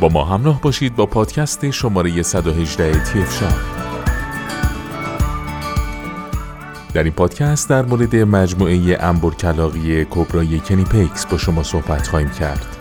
با ما همراه باشید با پادکست شماره 118 تیف در این پادکست در مورد مجموعه انبر کلاقی کبرای کنیپکس با شما صحبت خواهیم کرد.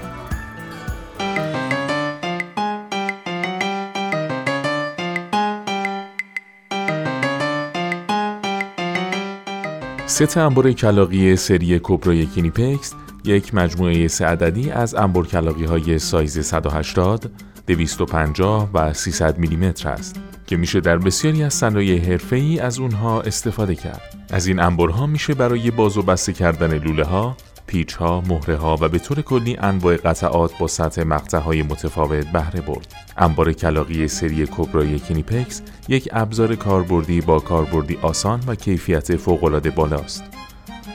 ست انبر کلاقی سری کبرای کنیپکس یک مجموعه سه عددی از انبر کلاقی های سایز 180 250 و 300 میلیمتر است که میشه در بسیاری از صنایع حرفه‌ای از اونها استفاده کرد. از این انبرها میشه برای باز و بسته کردن لوله ها، پیچ ها، مهره ها و به طور کلی انواع قطعات با سطح مقطع های متفاوت بهره برد. انبار کلاقی سری کبرای کنیپکس یک ابزار کاربردی با کاربردی آسان و کیفیت فوق‌العاده بالاست.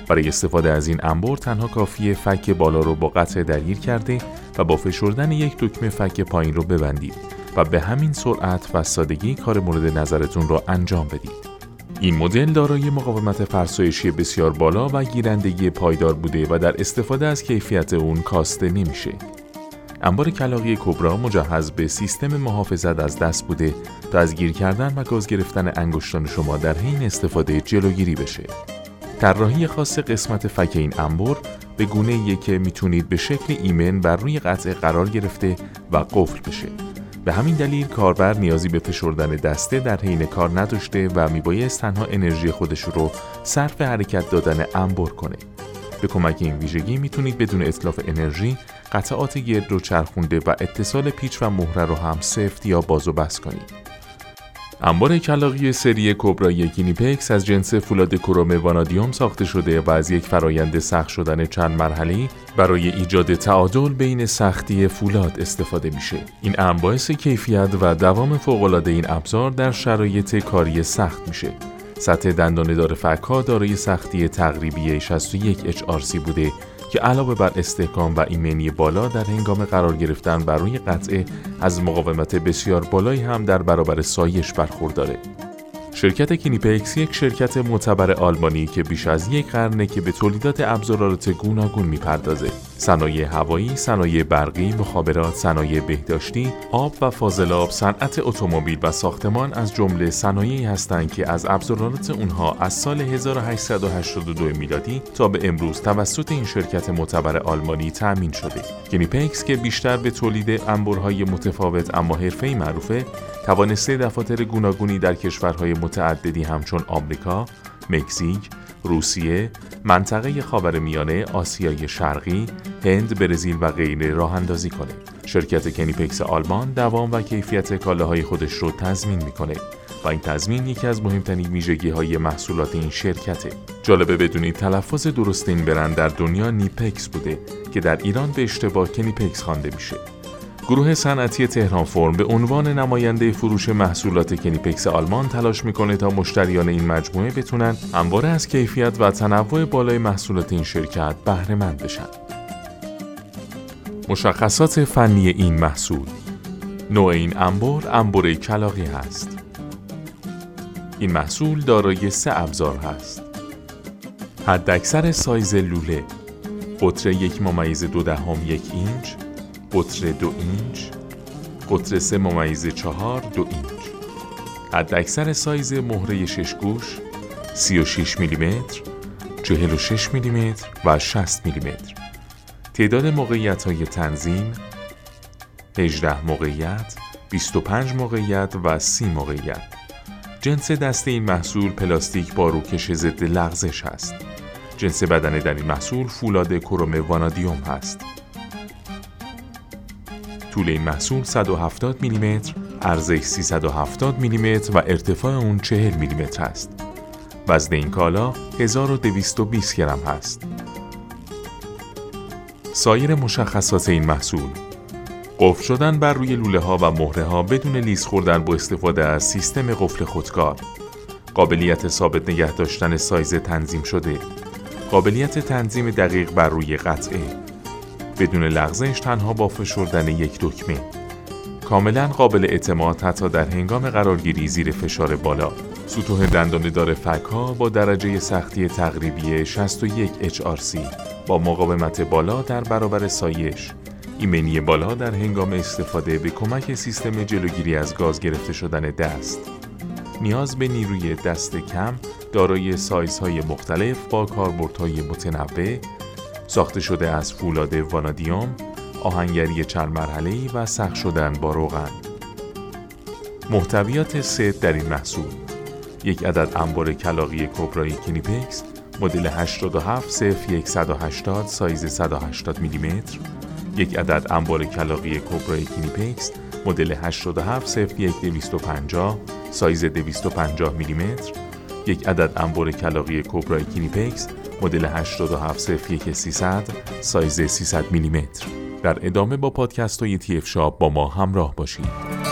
برای استفاده از این انبر تنها کافیه فک بالا رو با قطع درگیر کرده و با فشردن یک دکمه فک پایین رو ببندید و به همین سرعت و سادگی کار مورد نظرتون رو انجام بدید. این مدل دارای مقاومت فرسایشی بسیار بالا و گیرندگی پایدار بوده و در استفاده از کیفیت اون کاسته نمیشه. انبار کلاقی کبرا مجهز به سیستم محافظت از دست بوده تا از گیر کردن و گاز گرفتن انگشتان شما در حین استفاده جلوگیری بشه. طراحی خاص قسمت فک این انبر به گونه که می‌تونید به شکل ایمن بر روی قطعه قرار گرفته و قفل بشه. به همین دلیل کاربر نیازی به فشردن دسته در حین کار نداشته و میبایست تنها انرژی خودش رو صرف حرکت دادن انبر کنه. به کمک این ویژگی می‌تونید بدون اطلاف انرژی قطعات گرد رو چرخونده و اتصال پیچ و مهره رو هم سفت یا باز و بس کنید. انبار کلاقی سری کبرا یکینیپکس از جنس فولاد کروم وانادیوم ساخته شده و از یک فرایند سخت شدن چند مرحله برای ایجاد تعادل بین سختی فولاد استفاده میشه. این امر باعث کیفیت و دوام فوق‌العاده این ابزار در شرایط کاری سخت میشه. سطح دندانه دار فکها دارای سختی تقریبی 61 HRC بوده که علاوه بر استحکام و ایمنی بالا در هنگام قرار گرفتن بر روی قطعه از مقاومت بسیار بالایی هم در برابر سایش برخورداره. شرکت کینیپکس یک شرکت معتبر آلمانی که بیش از یک قرنه که به تولیدات ابزارات گوناگون می‌پردازه. صنایع هوایی، صنایع برقی، مخابرات، صنایع بهداشتی، آب و فاضلاب، صنعت اتومبیل و ساختمان از جمله صنایعی هستند که از ابزارات اونها از سال 1882 میلادی تا به امروز توسط این شرکت معتبر آلمانی تأمین شده. کینیپکس که بیشتر به تولید انبرهای متفاوت اما حرفه‌ای معروفه، توانسته دفاتر گوناگونی در کشورهای متعددی همچون آمریکا، مکزیک، روسیه، منطقه خاورمیانه، آسیای شرقی، هند، برزیل و غیره راه اندازی کنه. شرکت کنیپکس آلمان دوام و کیفیت کالاهای خودش رو تضمین می‌کنه و این تضمین یکی از مهمترین ویژگی های محصولات این شرکته. جالبه بدونید تلفظ درست این برند در دنیا نیپکس بوده که در ایران به اشتباه کنیپکس خوانده میشه. گروه صنعتی تهران فرم به عنوان نماینده فروش محصولات کنیپکس آلمان تلاش می‌کنه تا مشتریان این مجموعه بتونن همواره از کیفیت و تنوع بالای محصولات این شرکت بهره مند بشن. مشخصات فنی این محصول نوع این انبر انبر کلاقی هست. این محصول دارای سه ابزار هست. حداکثر سایز لوله قطر یک ممیز دو دهم یک اینچ قطر دو اینچ قطر سه ممیز چهار دو اینچ. حد اکثر سایز مهره شش گوش 36 میلیمتر 46 میلیمتر و 60 میلیمتر. تعداد موقعیت های تنظیم 18 موقعیت 25 موقعیت و 30 موقعیت. جنس دسته این محصول پلاستیک با روکش ضد لغزش است. جنس بدنه در این محصول فولاد کروم وانادیوم هست. طول این محصول 170 میلیمتر، ارزش 370 میلیمتر و ارتفاع اون 40 میلیمتر است. وزن این کالا 1220 گرم هست. سایر مشخصات این محصول قفل شدن بر روی لوله ها و مهره ها بدون لیز خوردن با استفاده از سیستم قفل خودکار قابلیت ثابت نگه داشتن سایز تنظیم شده قابلیت تنظیم دقیق بر روی قطعه بدون لغزش تنها با فشردن یک دکمه. کاملا قابل اعتماد حتی در هنگام قرارگیری زیر فشار بالا. سطوح دندانه دار فک ها با درجه سختی تقریبی 61 HRC با مقاومت بالا در برابر سایش. ایمنی بالا در هنگام استفاده به کمک سیستم جلوگیری از گاز گرفته شدن دست. نیاز به نیروی دست کم دارای سایزهای مختلف با کاربردهای متنوع ساخته شده از فولاد وانادیوم آهنگری چند مرحله‌ای و سخت شدن با روغن. محتویات ست در این محصول. یک عدد انبر کلاغی کبرای Knipex مدل 87 180 سایز 180 میلیمتر. یک عدد انبر کلاغی کبرای Knipex مدل 87 250 سایز 250 میلیمتر. یک عدد انبار کلاقی کبرای کینیپکس مدل 87 300 سایز 300 میلیمتر. در ادامه با پادکست های تی شاب با ما همراه باشید.